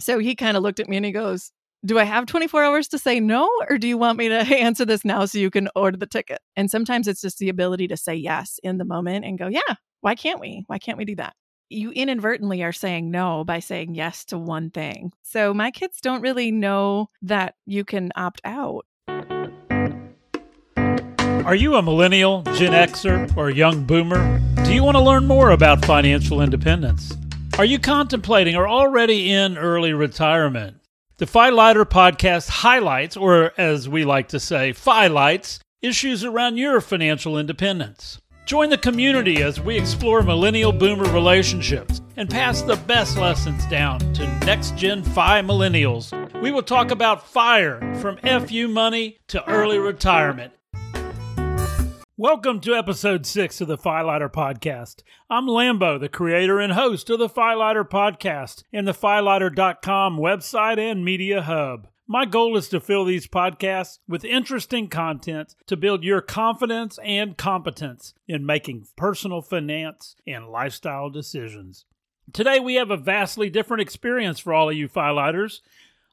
So he kind of looked at me and he goes, do I have 24 hours to say no, or do you want me to answer this now so you can order the ticket? And sometimes it's just the ability to say yes in the moment and go, yeah, why can't we? Why can't we do that? You inadvertently are saying no by saying yes to one thing. So my kids don't really know that you can opt out. Are you a millennial, Gen Xer, or young boomer? Do you want to learn more about financial independence? Are you contemplating or already in early retirement? The Lighter podcast highlights, or as we like to say, lights, issues around your financial independence. Join the community as we explore millennial boomer relationships and pass the best lessons down to next gen Fi millennials. We will talk about FIRE from FU money to early retirement Welcome to episode six of the Firelighter Podcast. I'm Lambo, the creator and host of the Firelighter Podcast and the Firelighter.com website and media hub. My goal is to fill these podcasts with interesting content to build your confidence and competence in making personal finance and lifestyle decisions. Today, we have a vastly different experience for all of you Firelighters.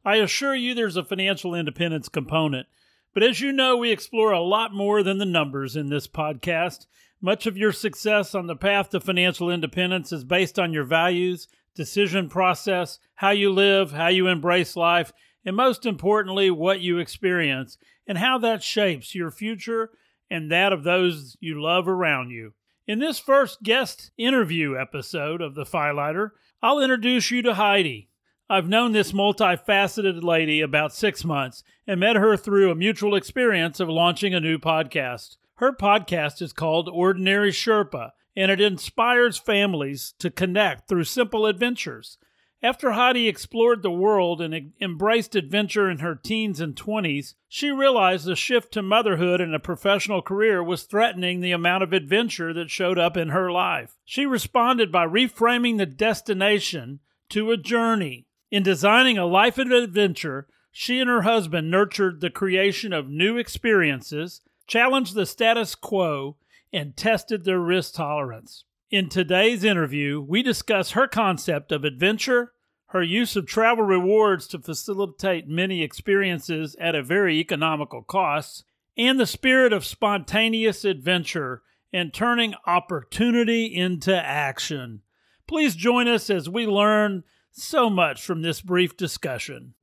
I assure you there's a financial independence component but as you know, we explore a lot more than the numbers in this podcast. Much of your success on the path to financial independence is based on your values, decision process, how you live, how you embrace life, and most importantly, what you experience and how that shapes your future and that of those you love around you. In this first guest interview episode of the Firelighter, I'll introduce you to Heidi. I've known this multifaceted lady about six months and met her through a mutual experience of launching a new podcast. Her podcast is called Ordinary Sherpa, and it inspires families to connect through simple adventures. After Heidi explored the world and embraced adventure in her teens and 20s, she realized the shift to motherhood and a professional career was threatening the amount of adventure that showed up in her life. She responded by reframing the destination to a journey in designing a life of adventure, she and her husband nurtured the creation of new experiences, challenged the status quo, and tested their risk tolerance. In today's interview, we discuss her concept of adventure, her use of travel rewards to facilitate many experiences at a very economical cost, and the spirit of spontaneous adventure and turning opportunity into action. Please join us as we learn so much from this brief discussion.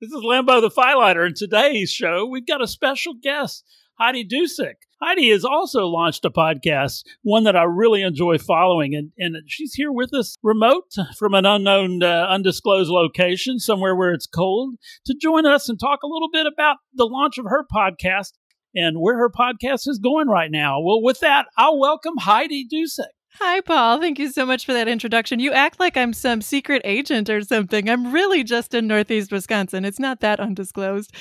This is Lambo the Firelighter. and today's show, we've got a special guest, Heidi Dusick. Heidi has also launched a podcast, one that I really enjoy following, and, and she's here with us remote from an unknown, uh, undisclosed location, somewhere where it's cold, to join us and talk a little bit about the launch of her podcast and where her podcast is going right now. Well, with that, I'll welcome Heidi Dusick. Hi, Paul. Thank you so much for that introduction. You act like I'm some secret agent or something. I'm really just in Northeast Wisconsin. It's not that undisclosed.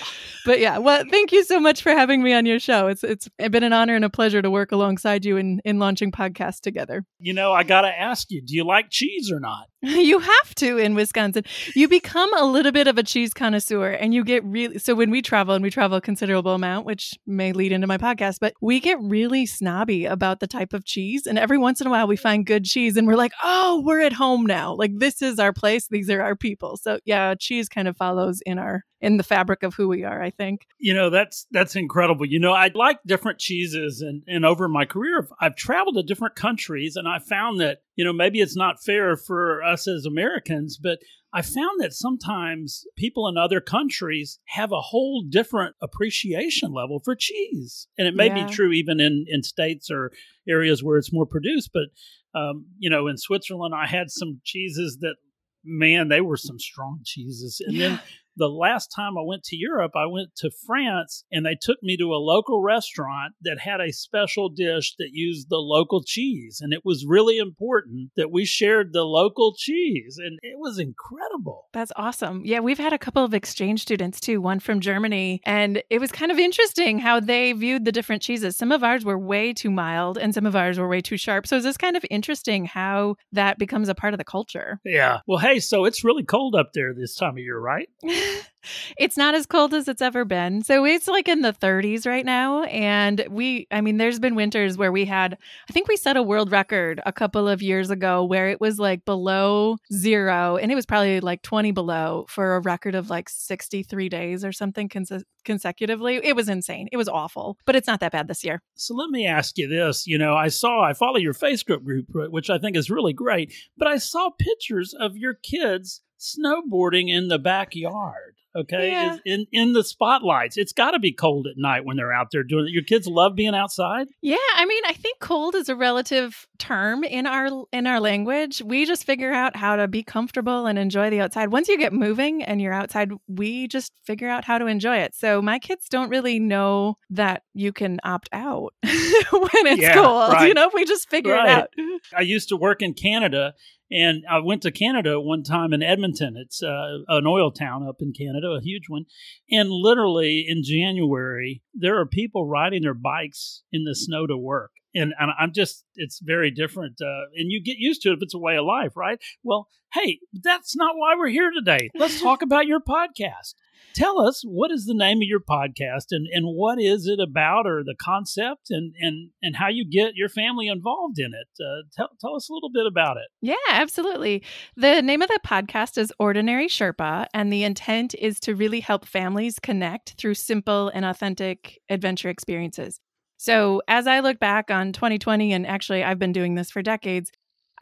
But yeah, well, thank you so much for having me on your show. It's it's been an honor and a pleasure to work alongside you in, in launching podcasts together. You know, I got to ask you, do you like cheese or not? You have to in Wisconsin. You become a little bit of a cheese connoisseur and you get really so when we travel and we travel a considerable amount, which may lead into my podcast, but we get really snobby about the type of cheese. And every once in a while we find good cheese and we're like, oh, we're at home now. Like this is our place. These are our people. So yeah, cheese kind of follows in our in the fabric of who we are, I think. You know, that's that's incredible. You know, I like different cheeses and and over my career I've traveled to different countries and I found that, you know, maybe it's not fair for us as Americans, but I found that sometimes people in other countries have a whole different appreciation level for cheese. And it may yeah. be true even in, in states or areas where it's more produced. But, um, you know, in Switzerland, I had some cheeses that, man, they were some strong cheeses. And yeah. then the last time I went to Europe, I went to France and they took me to a local restaurant that had a special dish that used the local cheese. And it was really important that we shared the local cheese. And it was incredible. That's awesome. Yeah, we've had a couple of exchange students too, one from Germany. And it was kind of interesting how they viewed the different cheeses. Some of ours were way too mild and some of ours were way too sharp. So it's just kind of interesting how that becomes a part of the culture. Yeah. Well, hey, so it's really cold up there this time of year, right? it's not as cold as it's ever been. So it's like in the 30s right now. And we, I mean, there's been winters where we had, I think we set a world record a couple of years ago where it was like below zero and it was probably like 20 below for a record of like 63 days or something cons- consecutively. It was insane. It was awful, but it's not that bad this year. So let me ask you this. You know, I saw, I follow your Facebook group, which I think is really great, but I saw pictures of your kids snowboarding in the backyard okay Yeah. in in the spotlights it's got to be cold at night when they're out there doing it your kids love being outside Yeah, I mean, I think cold is a relative term in our in our language. We just figure out how to be comfortable and enjoy the outside. Once you get moving and you're outside, we just figure out how to enjoy it. So my kids don't really know that you can opt out when it's Yeah, cold. right. You know, we just figure Right. it out. i used to work in canada and i went to canada one time in edmonton. It's uh, an oil town up in canada a huge one. And literally in january there are people riding their bikes in the snow to work and, and i'm just it's very different uh, and you get used to it if it's a way of life right well hey that's not why we're here today let's talk about your podcast tell us what is the name of your podcast and, and what is it about or the concept and, and, and how you get your family involved in it. Uh, tell, tell us a little bit about it. Yeah, absolutely. The name of the podcast is Ordinary Sherpa, and the intent is to really help families connect through simple and authentic adventure experiences. So, as I look back on 2020, and actually I've been doing this for decades,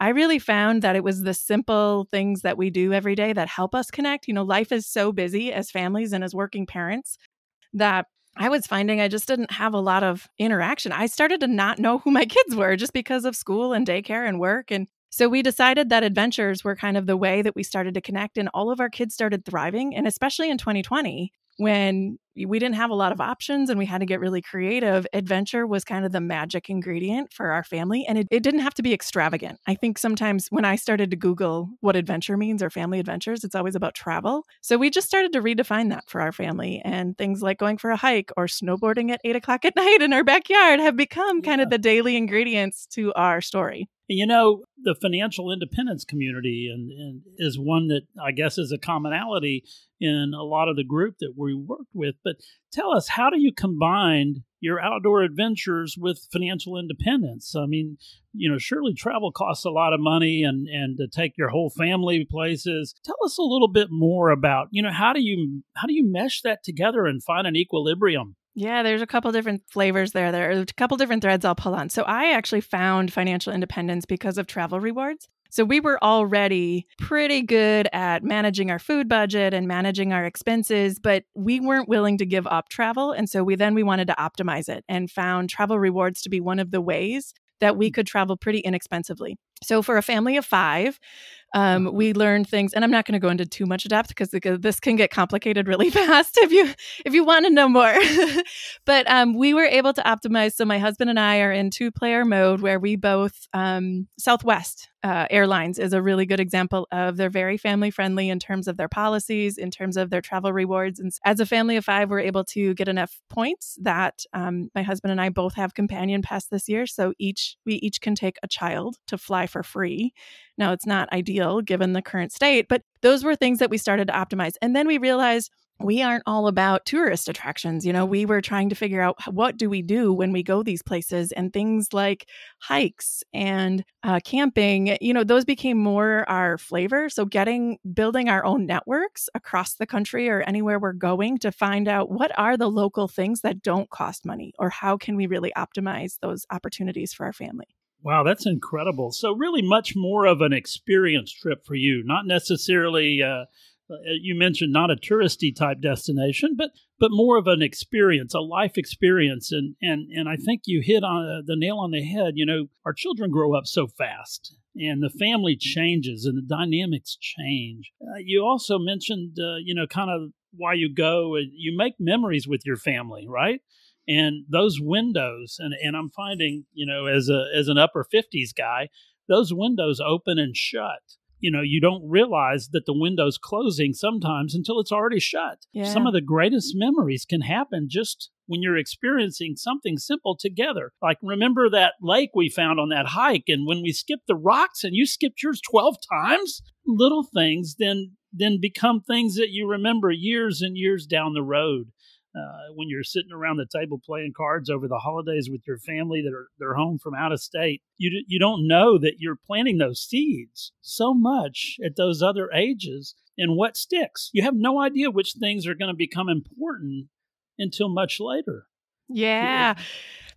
I really found that it was the simple things that we do every day that help us connect. You know, life is so busy as families and as working parents that I was finding I just didn't have a lot of interaction. I started to not know who my kids were just because of school and daycare and work. And so we decided that adventures were kind of the way that we started to connect, and all of our kids started thriving. And especially in 2020, when we didn't have a lot of options and we had to get really creative, adventure was kind of the magic ingredient for our family. And it, it didn't have to be extravagant. I think sometimes when I started to Google what adventure means or family adventures, it's always about travel. So we just started to redefine that for our family. And things like going for a hike or snowboarding at eight o'clock at night in our backyard have become kind of the daily ingredients to our story. You know, the financial independence community and, and is one that I guess is a commonality in a lot of the group that we worked with. But tell us, how do you combine your outdoor adventures with financial independence? I mean, you know, surely travel costs a lot of money and, and to take your whole family places. Tell us a little bit more about, you know, how do you how do you mesh that together and find an equilibrium? Yeah, there's a couple different flavors there. There are a couple different threads I'll pull on. So I actually found financial independence because of travel rewards. So we were already pretty good at managing our food budget and managing our expenses, but we weren't willing to give up travel. And so we then we wanted to optimize it and found travel rewards to be one of the ways that we could travel pretty inexpensively. So for a family of five, um, we learned things, and I'm not going to go into too much depth because this can get complicated really fast if you if you want to know more. but um, we were able to optimize. So my husband and I are in two player mode where we both um, Southwest uh, Airlines is a really good example of they're very family friendly in terms of their policies, in terms of their travel rewards. And as a family of five, we're able to get enough points that um, my husband and I both have companion pass this year. So each we each can take a child to fly for free. Now it's not ideal given the current state, but those were things that we started to optimize. And then we realized we aren't all about tourist attractions. You know, we were trying to figure out what do we do when we go these places and things like hikes and uh, camping, you know, those became more our flavor. So getting, building our own networks across the country or anywhere we're going to find out what are the local things that don't cost money or how can we really optimize those opportunities for our family. Wow, that's incredible. So, really, much more of an experience trip for you, not necessarily. Uh, you mentioned not a touristy type destination, but but more of an experience, a life experience, and and and I think you hit on uh, the nail on the head. You know, our children grow up so fast, and the family changes, and the dynamics change. Uh, you also mentioned, uh, you know, kind of why you go. and You make memories with your family, right? and those windows and, and i'm finding you know as a as an upper 50s guy those windows open and shut you know you don't realize that the window's closing sometimes until it's already shut Yeah. some of the greatest memories can happen just when you're experiencing something simple together like remember that lake we found on that hike and when we skipped the rocks and you skipped yours 12 times little things then then become things that you remember years and years down the road. Uh, when you're sitting around the table playing cards over the holidays with your family that are they're home from out of state, you you don't know that you're planting those seeds so much at those other ages, and what sticks. You have no idea which things are going to become important until much later. Yeah. yeah.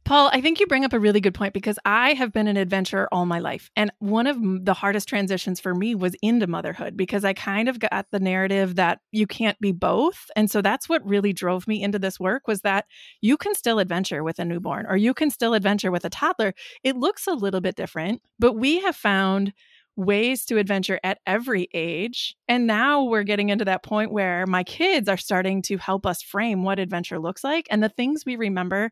Paul, I think you bring up a really good point because I have been an adventurer all my life. And one of the hardest transitions for me was into motherhood because I kind of got the narrative that you can't be both. And so that's what really drove me into this work was that you can still adventure with a newborn or you can still adventure with a toddler. It looks a little bit different, but we have found ways to adventure at every age. And now we're getting into that point where my kids are starting to help us frame what adventure looks like. And the things we remember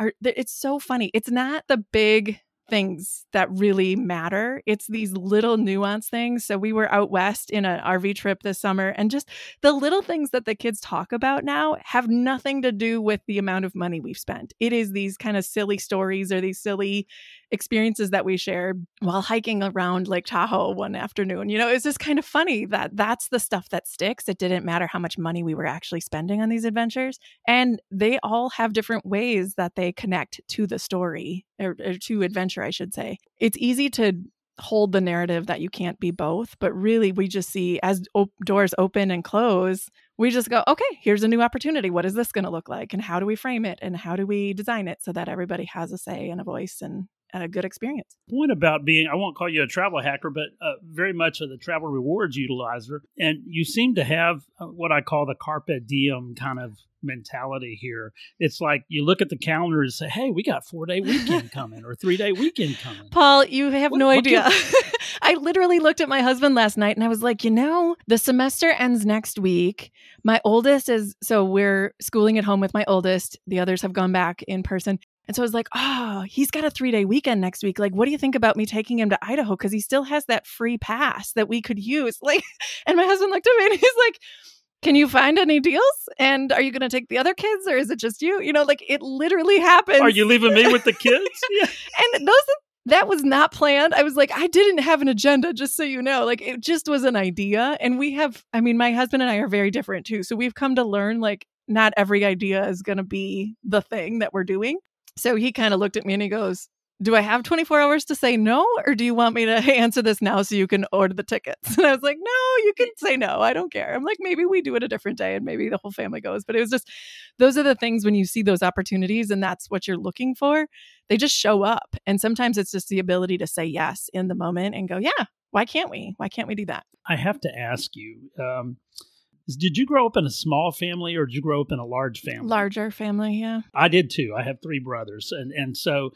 are, it's so funny. It's not the big things that really matter. It's these little nuance things. So we were out west in an RV trip this summer and just the little things that the kids talk about now have nothing to do with the amount of money we've spent. It is these kind of silly stories or these silly experiences that we shared while hiking around Lake Tahoe one afternoon. You know, it's just kind of funny that that's the stuff that sticks. It didn't matter how much money we were actually spending on these adventures. And they all have different ways that they connect to the story or, or to adventure, I should say. It's easy to hold the narrative that you can't be both, but really we just see as op- doors open and close, we just go, okay, here's a new opportunity. What is this going to look like? And how do we frame it? And how do we design it so that everybody has a say and a voice and and a good experience. Point about being, I won't call you a travel hacker, but uh, very much of the travel rewards utilizer. And you seem to have uh, what I call the carpe diem kind of mentality here. It's like you look at the calendar and say, "Hey, we got four day weekend coming or three day weekend coming." Paul, you have what, no idea. I literally looked at my husband last night and I was like, you know, the semester ends next week. My oldest is so we're schooling at home with my oldest. The others have gone back in person. And so I was like, oh, he's got a three day weekend next week. Like, what do you think about me taking him to Idaho? Because he still has that free pass that we could use. Like, and my husband looked at me and he's like, can you find any deals? And are you going to take the other kids or is it just you? You know, like it literally happens. Are you leaving me with the kids? yeah. And those, that was not planned. I was like, I didn't have an agenda, just so you know. Like it just was an idea. And we have, I mean, my husband and I are very different too. So we've come to learn like not every idea is going to be the thing that we're doing. So he kind of looked at me and he goes, do I have 24 hours to say no, or do you want me to answer this now so you can order the tickets? And I was like, no, you can say no. I don't care. I'm like, maybe we do it a different day and maybe the whole family goes. But it was just, those are the things when you see those opportunities and that's what you're looking for, they just show up. And sometimes it's just the ability to say yes in the moment and go, yeah, why can't we? Why can't we do that? I have to ask you, um, did you grow up in a small family or did you grow up in a large family? Larger family, yeah. I did too. I have three brothers. And and so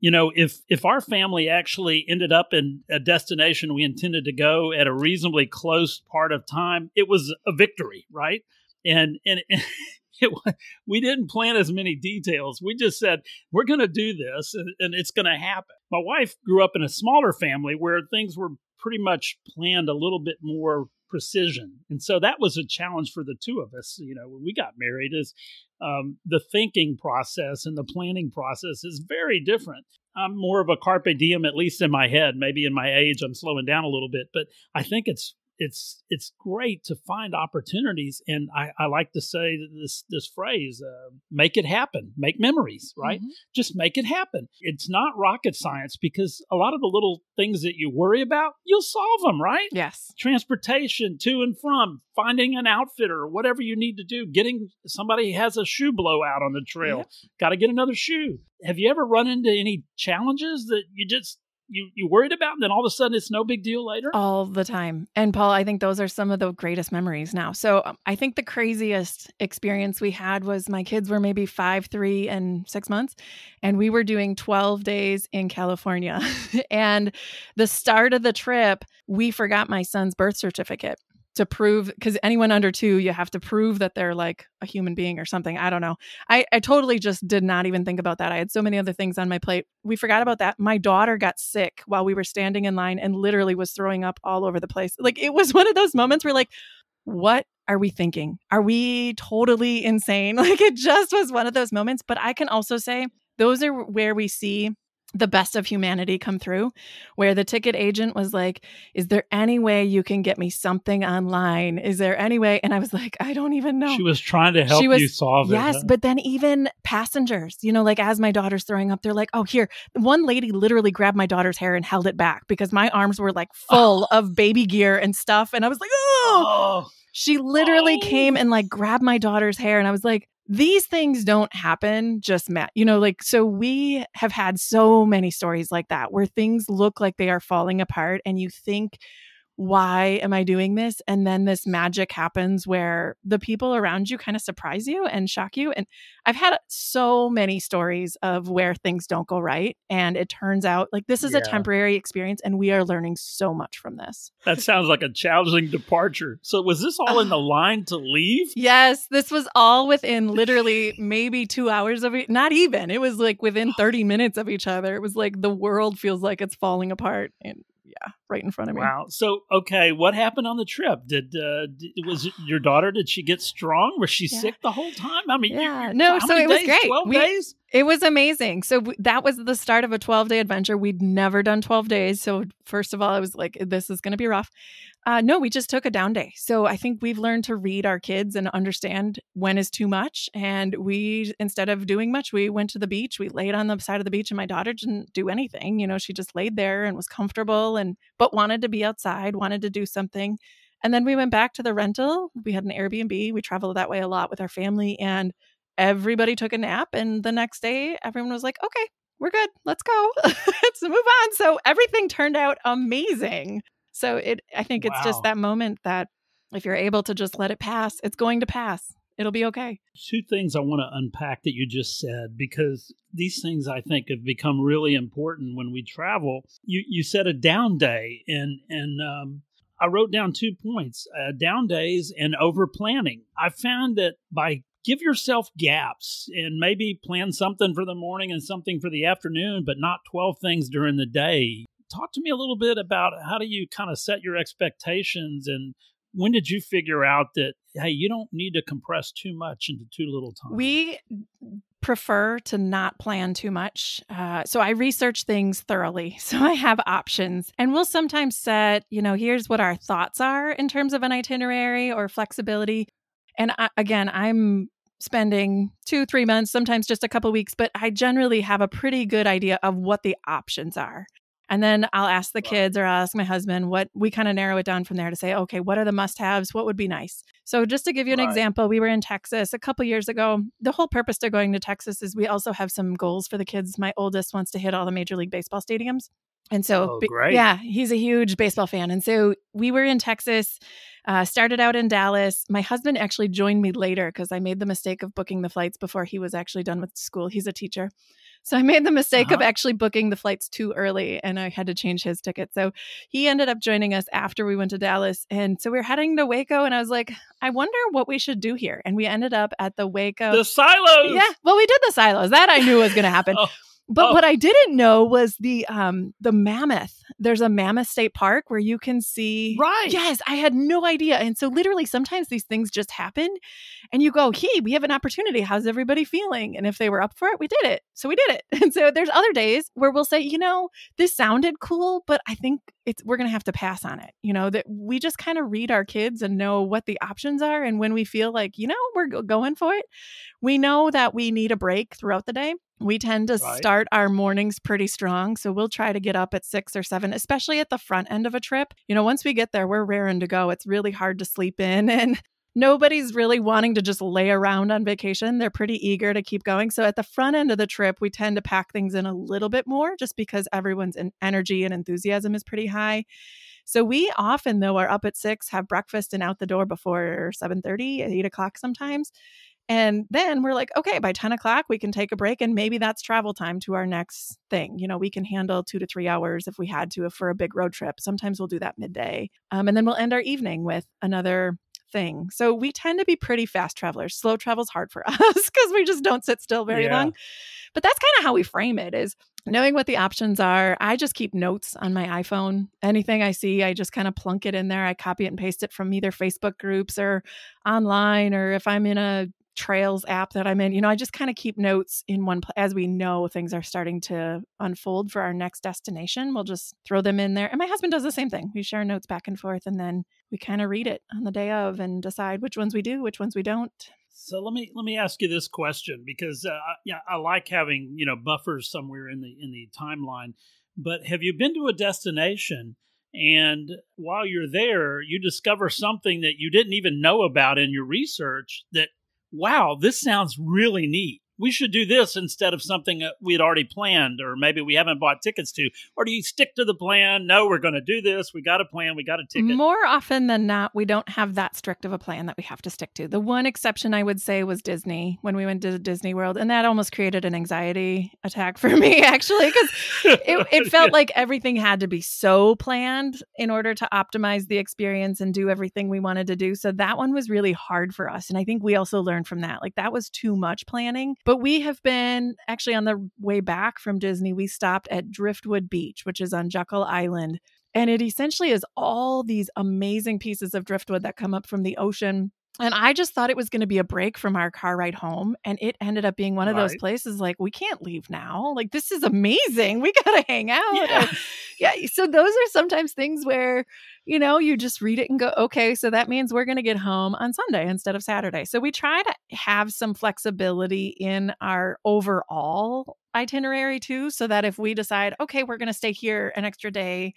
you know if if our family actually ended up in a destination we intended to go at a reasonably close part of time it was a victory right and and, and it, we didn't plan as many details we just said we're going to do this and, and it's going to happen my wife grew up in a smaller family where things were pretty much planned a little bit more precision. And so that was a challenge for the two of us. You know, when we got married, is um, the thinking process and the planning process is very different. I'm more of a carpe diem, at least in my head. Maybe in my age, I'm slowing down a little bit, but I think it's it's it's great to find opportunities and i, I like to say this this phrase uh, make it happen make memories right? Mm-hmm. just make it happen. It's not rocket science because a lot of the little things that you worry about you'll solve them right? Yes. Transportation to and from finding an outfitter whatever you need to do getting somebody has a shoe blowout on the trail yep. got to get another shoe. Have you ever run into any challenges that you just you you worried about and then all of a sudden it's no big deal later? All the time. And paul i think those are some of the greatest memories now. So um, i think the craziest experience we had was my kids were maybe five three and six months and we were doing 12 days in california. And the start of the trip we forgot my son's birth certificate to prove because anyone under two you have to prove that they're like a human being or something i don't know. I, I totally just did not even think about that i had so many other things on my plate. We forgot about that my daughter got sick while we were standing in line and literally was throwing up all over the place like it was one of those moments where like what are we thinking? Are we totally insane? Like it just was one of those moments but i can also say those are where we see the best of humanity come through where the ticket agent was like is there any way you can get me something online is there any way and i was like i don't even know She was trying to help She was- you solve yes it. huh? but then even passengers you know like as my daughter's throwing up they're like oh here one lady literally grabbed my daughter's hair and held it back because my arms were like full of baby gear and stuff and i was like oh oh, she literally Oh. came and like grabbed my daughter's hair and I was like these things don't happen just met you know like so we have had so many stories like that where things look like they are falling apart and you think why am I doing this? And then this magic happens where the people around you kind of surprise you and shock you. And I've had so many stories of where things don't go right. And it turns out like this is a temporary experience and we are learning so much from this. that sounds like a challenging departure. So was this all in the line to leave? Yes, this was all within literally maybe two hours of it. Not even. It was like within 30 minutes of each other. It was like the world feels like it's falling apart. And yeah, right in front of me. Wow. So okay, what happened on the trip? Did uh did, was your daughter? Did she get strong? Was she Yeah. sick the whole time? I mean, Yeah. No, so it was days? great. Twelve We- days. It was amazing. So w- that was the start of a 12 day adventure. We'd never done 12 days. So, first of all, I was like, this is going to be rough. Uh, no, we just took a down day. So, I think we've learned to read our kids and understand when is too much. And we, instead of doing much, we went to the beach. We laid on the side of the beach, and my daughter didn't do anything. You know, she just laid there and was comfortable and, but wanted to be outside, wanted to do something. And then we went back to the rental. We had an Airbnb. We traveled that way a lot with our family. And everybody took a nap and the next day everyone was like okay we're good let's go let's move on so everything turned out amazing so it i think it's Wow. just that moment that if you're able to just let it pass it's going to pass it'll be okay Two things I want to unpack that you just said because these things I think have become really important when we travel. You you said a down day and and um, I wrote down two points: uh, down days and over planning. I found that by give yourself gaps and maybe plan something for the morning and something for the afternoon, but not twelve things during the day. Talk to me a little bit about how do you kind of set your expectations and when did you figure out that hey you don't need to compress too much into too little time? We prefer to not plan too much uh, so i research things thoroughly so i have options and we'll sometimes set you know here's what our thoughts are in terms of an itinerary or flexibility and I, again i'm spending two three months sometimes just a couple weeks but i generally have a pretty good idea of what the options are and then i'll ask the kids or i'll ask my husband what we kind of narrow it down from there to say okay what are the must haves what would be nice? So just to give you an Right. example we were in texas a couple years ago. The whole purpose to going to texas is we also have some goals for the kids. My oldest wants to hit all the major league baseball stadiums. And so, Oh, yeah, he's a huge baseball fan. And so we were in Texas, uh, started out in Dallas. My husband actually joined me later because I made the mistake of booking the flights before he was actually done with school. He's a teacher. So I made the mistake of Uh-huh. actually booking the flights too early and I had to change his ticket. So he ended up joining us after we went to Dallas. And so we are heading to Waco and I was like, I wonder what we should do here. And we ended up at the Waco. the silos yeah, well, we did the silos. That I knew was going to happen. Oh, But Oh. what I didn't know was the um the mammoth. There's a mammoth state park where you can see right Yes, I had no idea. And so literally sometimes these things just happen and you go, "Hey, we have an opportunity. How's everybody feeling?" And if they were up for it, we did it. So we did it. And so there's other days where we'll say, "You know, this sounded cool, but I think it's we're going to have to pass on it." You know, that we just kind of read our kids and know what the options are and when we feel like, "You know, we're go- going for it." We know that we need a break throughout the day. We tend to Right. start our mornings pretty strong. So we'll try to get up at six or seven, especially at the front end of a trip. You know, once we get there, we're raring to go. It's really hard to sleep in and nobody's really wanting to just lay around on vacation. They're pretty eager to keep going. So at the front end of the trip, we tend to pack things in a little bit more just because everyone's en- energy and enthusiasm is pretty high. So we often, though, are up at six, have breakfast and out the door before 7 8 o'clock sometimes. And then we're like, okay, by 10 o'clock, we can take a break and maybe that's travel time to our next thing. You know, we can handle two to three hours if we had to for a big road trip. Sometimes we'll do that midday. Um, and then we'll end our evening with another thing. So we tend to be pretty fast travelers. Slow travel's hard for us because we just don't sit still very Yeah. long. But that's kind of how we frame it is knowing what the options are. I just keep notes on my iPhone. Anything I see, I just kind of plunk it in there. I copy it and paste it from either Facebook groups or online or if I'm in a trails app that I'm in, you know, I just kind of keep notes in one pl- as we know things are starting to unfold for our next destination. We'll just throw them in there. And my husband does the same thing. We share notes back and forth and then we kind of read it on the day of and decide which ones we do, which ones we don't. So let me let me ask you this question because uh, yeah, I like having you know buffers somewhere in the in the timeline. But have you been to a destination and while you're there, you discover something that you didn't even know about in your research that, wow, this sounds really neat we should do this instead of something that we had already planned or maybe we haven't bought tickets to. Or do you stick to the plan? No we're going to do this. We got a plan. We got a ticket. More often than not we don't have that strict of a plan that we have to stick to. The one exception i would say was disney when we went to disney world and that almost created an anxiety attack for me actually because it, it felt like everything had to be so planned in order to optimize the experience and do everything we wanted to do. So that one was really hard for us and i think we also learned from that. Like that was too much planning but we have been actually on the way back from Disney, we stopped at Driftwood Beach, which is on Jekyll Island. And it essentially is all these amazing pieces of driftwood that come up from the ocean. And I just thought it was going to be a break from our car ride home. And it ended up being one of right. those places like, we can't leave now. Like, this is amazing. We got to hang out. Yeah. yeah. So, those are sometimes things where you know, you just read it and go, okay, so that means we're going to get home on Sunday instead of Saturday. So we try to have some flexibility in our overall itinerary too, so that if we decide, okay, we're going to stay here an extra day,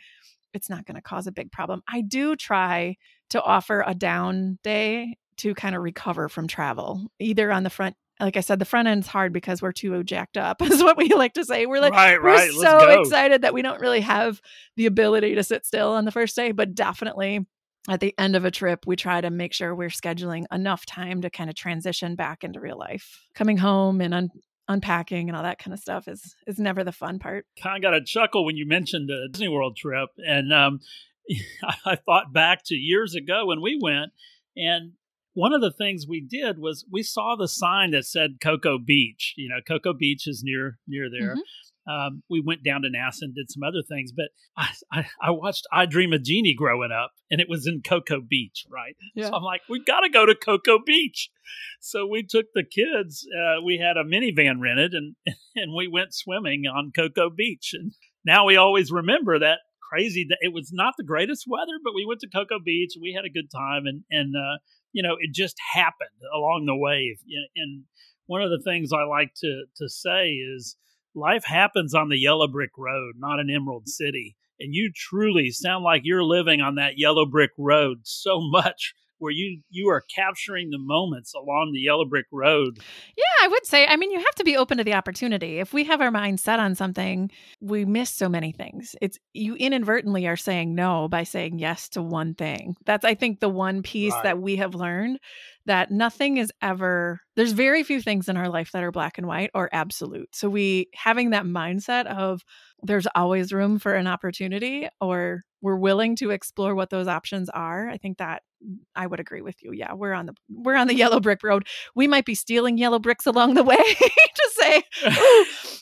it's not going to cause a big problem. I do try to offer a down day to kind of recover from travel, either on the front like I said, the front end's hard because we're too jacked up, is what we like to say. We're like, right, we're right. so excited that we don't really have the ability to sit still on the first day, but definitely at the end of a trip, we try to make sure we're scheduling enough time to kind of transition back into real life. Coming home and un- unpacking and all that kind of stuff is is never the fun part. Kind of got a chuckle when you mentioned the Disney World trip, and um, I thought back to years ago when we went, and one of the things we did was we saw the sign that said Cocoa Beach. You know, Cocoa Beach is near near there. Mm-hmm. Um, we went down to NASA and did some other things, but I, I, I, watched I Dream of Jeannie growing up, and it was in Cocoa Beach, right? Yeah. So I'm like, we've got to go to Cocoa Beach. So we took the kids. Uh, we had a minivan rented, and and we went swimming on Cocoa Beach. And now we always remember that crazy that it was not the greatest weather, but we went to Cocoa Beach. We had a good time, and and uh, you know, it just happened along the way. And one of the things I like to to say is life happens on the yellow brick road, not an Emerald City. And you truly sound like you're living on that yellow brick road so much where you you are capturing the moments along the yellow brick road. Yeah, I would say. I mean, you have to be open to the opportunity. If we have our mind set on something, we miss so many things. It's you inadvertently are saying no by saying yes to one thing. That's I think the one piece right. that we have learned that nothing is ever there's very few things in our life that are black and white or absolute. So we having that mindset of there's always room for an opportunity or we're willing to explore what those options are. I think that mm, I would agree with you. Yeah, we're on the we're on the yellow brick road. We might be stealing yellow bricks along the way to say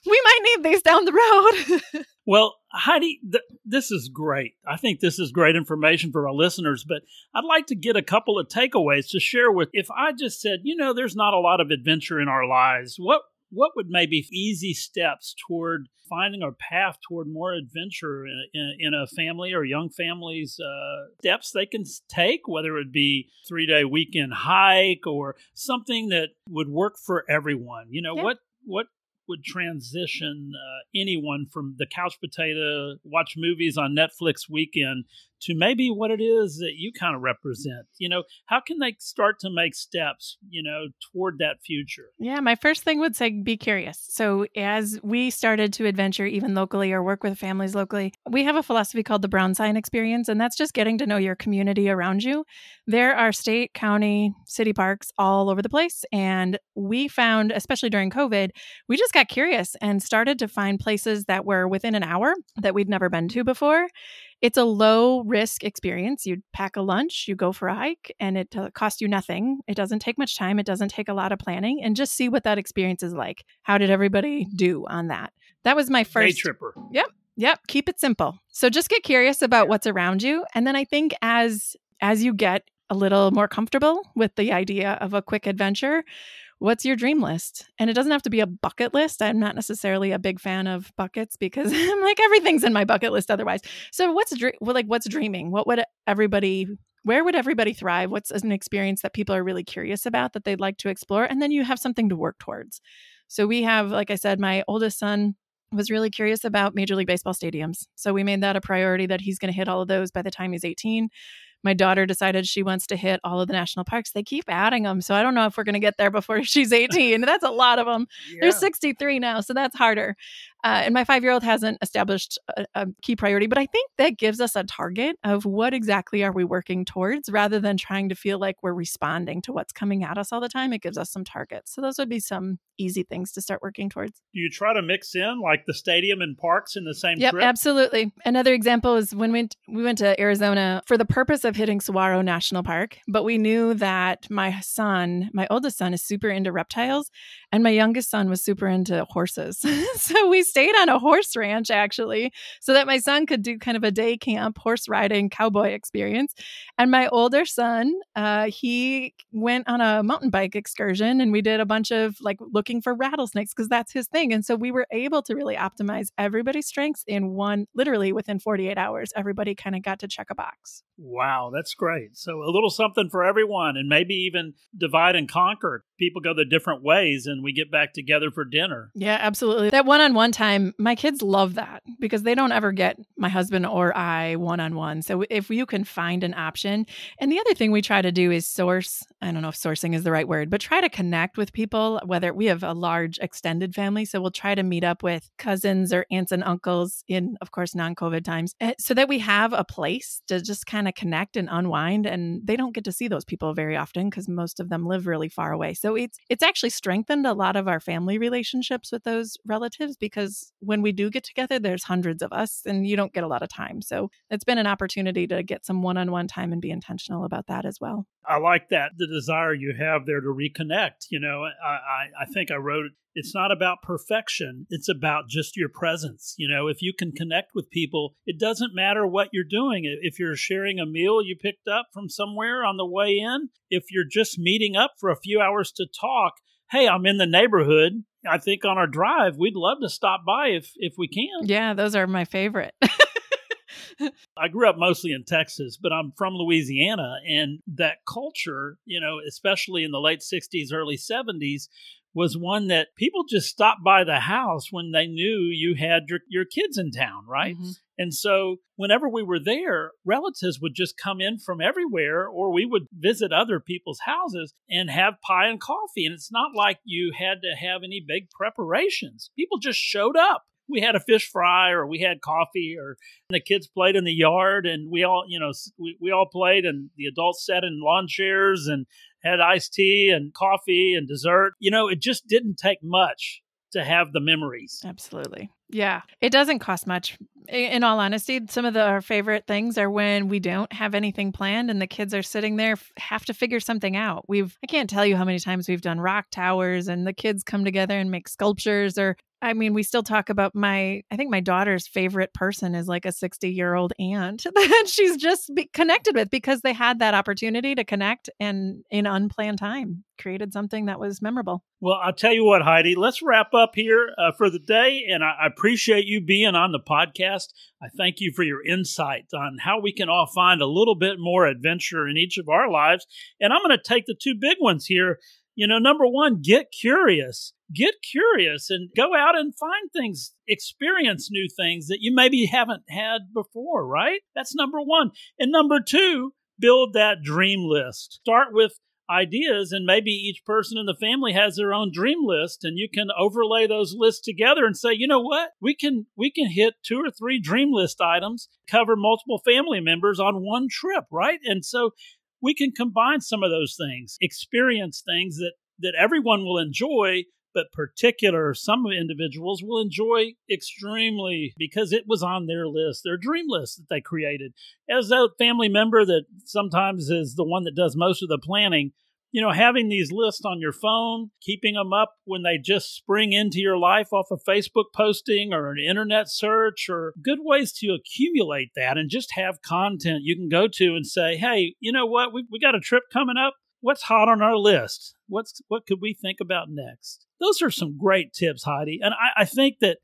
we might need these down the road. well, Heidi, th- this is great. I think this is great information for our listeners, but I'd like to get a couple of takeaways to share with. If I just said, you know, there's not a lot of adventure in our lives, what what would maybe easy steps toward finding a path toward more adventure in, in, in a family or young family's uh, steps they can take, whether it would be three day weekend hike or something that would work for everyone? You know, yeah. what what would transition uh, anyone from the couch potato, watch movies on Netflix weekend to maybe what it is that you kind of represent. You know, how can they start to make steps, you know, toward that future? Yeah, my first thing would say be curious. So, as we started to adventure even locally or work with families locally, we have a philosophy called the Brown Sign Experience, and that's just getting to know your community around you. There are state, county, city parks all over the place. And we found, especially during COVID, we just got curious and started to find places that were within an hour that we'd never been to before. It's a low risk experience. You pack a lunch, you go for a hike, and it uh, costs you nothing. It doesn't take much time, it doesn't take a lot of planning, and just see what that experience is like. How did everybody do on that? That was my first Day tripper. Yep. Yep, keep it simple. So just get curious about what's around you and then I think as as you get a little more comfortable with the idea of a quick adventure, what's your dream list? And it doesn't have to be a bucket list. I'm not necessarily a big fan of buckets because I'm like everything's in my bucket list otherwise. So what's well, like what's dreaming? What would everybody where would everybody thrive? What's an experience that people are really curious about that they'd like to explore? And then you have something to work towards. So we have, like I said, my oldest son was really curious about Major League Baseball stadiums. So we made that a priority that he's going to hit all of those by the time he's 18 my daughter decided she wants to hit all of the national parks. They keep adding them. So I don't know if we're going to get there before she's 18. that's a lot of them. Yeah. There's 63 now. So that's harder. Uh, and my five year old hasn't established a, a, key priority, but I think that gives us a target of what exactly are we working towards rather than trying to feel like we're responding to what's coming at us all the time. It gives us some targets. So those would be some easy things to start working towards. Do you try to mix in like the stadium and parks in the same yep, trip? absolutely. Another example is when we, we went to Arizona for the purpose of hitting Saguaro National Park, but we knew that my son, my oldest son, is super into reptiles, and my youngest son was super into horses. so we stayed on a horse ranch actually, so that my son could do kind of a day camp horse riding cowboy experience. And my older son, uh, he went on a mountain bike excursion, and we did a bunch of like looking for rattlesnakes because that's his thing. And so we were able to really optimize everybody's strengths in one, literally within 48 hours. Everybody kind of got to check a box. Wow, that's great. So a little something for everyone, and maybe even divide and conquer. People go the different ways, and we get back together for dinner. Yeah, absolutely. That one on one time, my kids love that because they don't ever get my husband or I one on one. So if you can find an option. And the other thing we try to do is source, I don't know if sourcing is the right word, but try to connect with people, whether we have a large extended family. So we'll try to meet up with cousins or aunts and uncles in, of course, non COVID times eh, so that we have a place to just kind of connect and unwind. And they don't get to see those people very often because most of them live really far away. So it's, it's actually strengthened a lot of our family relationships with those relatives because when we do get together, there's hundreds of us and you don't get a lot of time. So it's been an opportunity to get some one on one time and be intentional about that as well. I like that the desire you have there to reconnect. You know, I, I, I think I wrote it's not about perfection. It's about just your presence. You know, if you can connect with people, it doesn't matter what you're doing. If you're sharing a meal you picked up from somewhere on the way in, if you're just meeting up for a few hours to talk, hey, I'm in the neighborhood. I think on our drive, we'd love to stop by if if we can. Yeah, those are my favorite. I grew up mostly in Texas, but I'm from Louisiana and that culture, you know, especially in the late 60s, early 70s, was one that people just stopped by the house when they knew you had your, your kids in town, right? Mm-hmm. And so whenever we were there, relatives would just come in from everywhere, or we would visit other people's houses and have pie and coffee. And it's not like you had to have any big preparations. People just showed up. We had a fish fry, or we had coffee, or the kids played in the yard, and we all, you know, we, we all played, and the adults sat in lawn chairs and had iced tea and coffee and dessert. You know, it just didn't take much to have the memories. Absolutely. Yeah. It doesn't cost much. In all honesty, some of the, our favorite things are when we don't have anything planned and the kids are sitting there, have to figure something out. We've, I can't tell you how many times we've done rock towers and the kids come together and make sculptures or I mean, we still talk about my, I think my daughter's favorite person is like a 60 year old aunt that she's just connected with because they had that opportunity to connect and in unplanned time created something that was memorable. Well, I'll tell you what, Heidi, let's wrap up here uh, for the day. And I, I appreciate you being on the podcast. I thank you for your insight on how we can all find a little bit more adventure in each of our lives. And I'm going to take the two big ones here you know, number one, get curious. Get curious and go out and find things, experience new things that you maybe haven't had before, right? That's number one. And number two, build that dream list. Start with ideas and maybe each person in the family has their own dream list and you can overlay those lists together and say you know what we can we can hit two or three dream list items cover multiple family members on one trip right and so we can combine some of those things, experience things that, that everyone will enjoy, but particular some individuals will enjoy extremely because it was on their list, their dream list that they created. As a family member that sometimes is the one that does most of the planning, you know, having these lists on your phone, keeping them up when they just spring into your life off a of Facebook posting or an internet search or good ways to accumulate that and just have content you can go to and say, hey, you know what? We, we got a trip coming up. What's hot on our list? What's what could we think about next? Those are some great tips, Heidi. And I, I think that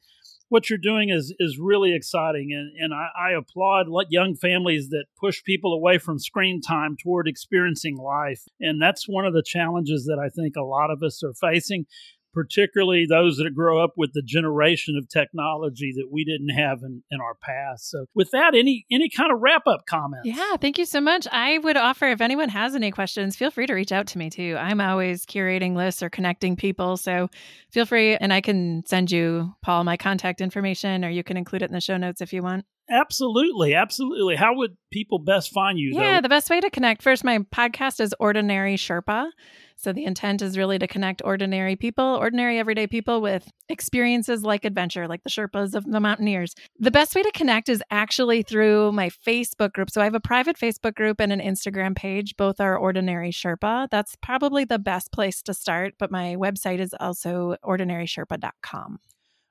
what you're doing is is really exciting, and and I, I applaud young families that push people away from screen time toward experiencing life, and that's one of the challenges that I think a lot of us are facing particularly those that grow up with the generation of technology that we didn't have in, in our past. So with that, any any kind of wrap up comments? Yeah, thank you so much. I would offer if anyone has any questions, feel free to reach out to me too. I'm always curating lists or connecting people. So feel free and I can send you, Paul, my contact information or you can include it in the show notes if you want. Absolutely, absolutely. How would people best find you? Yeah, though? the best way to connect. First, my podcast is Ordinary Sherpa. So the intent is really to connect ordinary people, ordinary everyday people with experiences like adventure, like the Sherpas of the mountaineers. The best way to connect is actually through my Facebook group. So I have a private Facebook group and an Instagram page. Both are Ordinary Sherpa. That's probably the best place to start, but my website is also ordinarysherpa.com.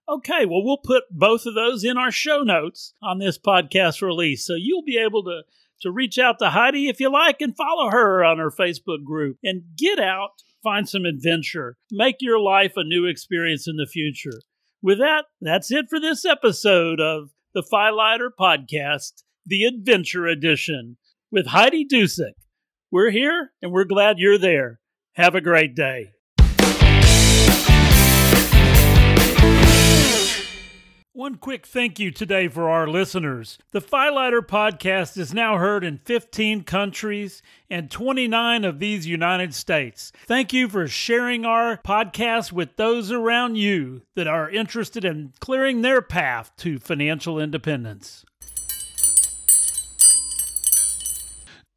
Okay, well, we'll put both of those in our show notes on this podcast release. So you'll be able to to reach out to Heidi if you like and follow her on her Facebook group and get out, find some adventure, make your life a new experience in the future. With that, that's it for this episode of the Philighter Podcast, the Adventure Edition with Heidi Dusick. We're here and we're glad you're there. Have a great day. One quick thank you today for our listeners. The Philighter podcast is now heard in 15 countries and 29 of these United States. Thank you for sharing our podcast with those around you that are interested in clearing their path to financial independence.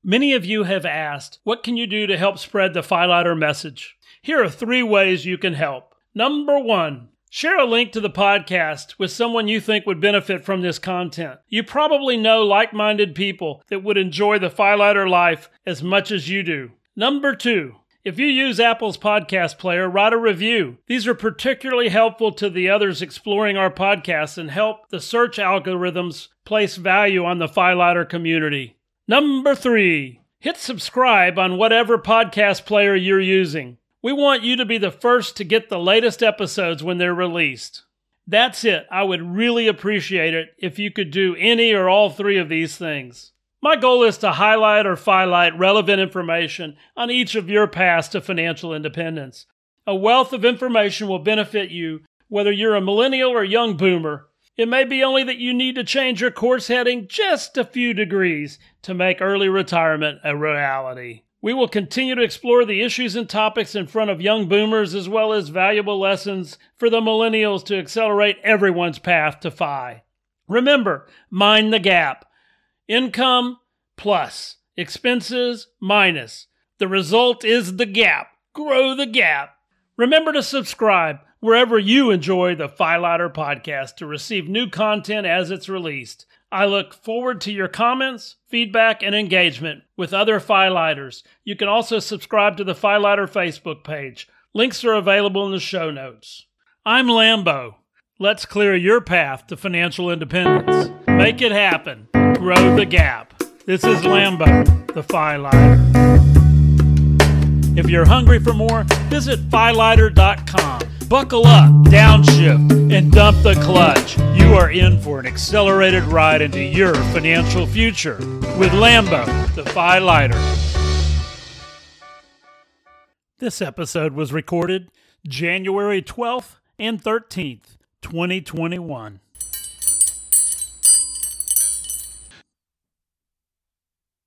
Many of you have asked, what can you do to help spread the Philighter message? Here are three ways you can help. Number one, Share a link to the podcast with someone you think would benefit from this content. You probably know like minded people that would enjoy the Philighter life as much as you do. Number two, if you use Apple's podcast player, write a review. These are particularly helpful to the others exploring our podcast and help the search algorithms place value on the Philighter community. Number three, hit subscribe on whatever podcast player you're using. We want you to be the first to get the latest episodes when they're released. That's it. I would really appreciate it if you could do any or all three of these things. My goal is to highlight or highlight relevant information on each of your paths to financial independence. A wealth of information will benefit you whether you're a millennial or young boomer. It may be only that you need to change your course heading just a few degrees to make early retirement a reality. We will continue to explore the issues and topics in front of young boomers as well as valuable lessons for the millennials to accelerate everyone's path to FI. Remember, mind the gap. Income plus expenses minus. The result is the gap. Grow the gap. Remember to subscribe wherever you enjoy the Philighter podcast to receive new content as it's released. I look forward to your comments, feedback, and engagement with other Philighters. You can also subscribe to the Philighter Facebook page. Links are available in the show notes. I'm Lambo. Let's clear your path to financial independence. Make it happen. Grow the gap. This is Lambo, the Philighter. If you're hungry for more, visit philighter.com. Buckle up, downshift, and dump the clutch. You are in for an accelerated ride into your financial future with Lambo, the Philighter. This episode was recorded January 12th and 13th, 2021.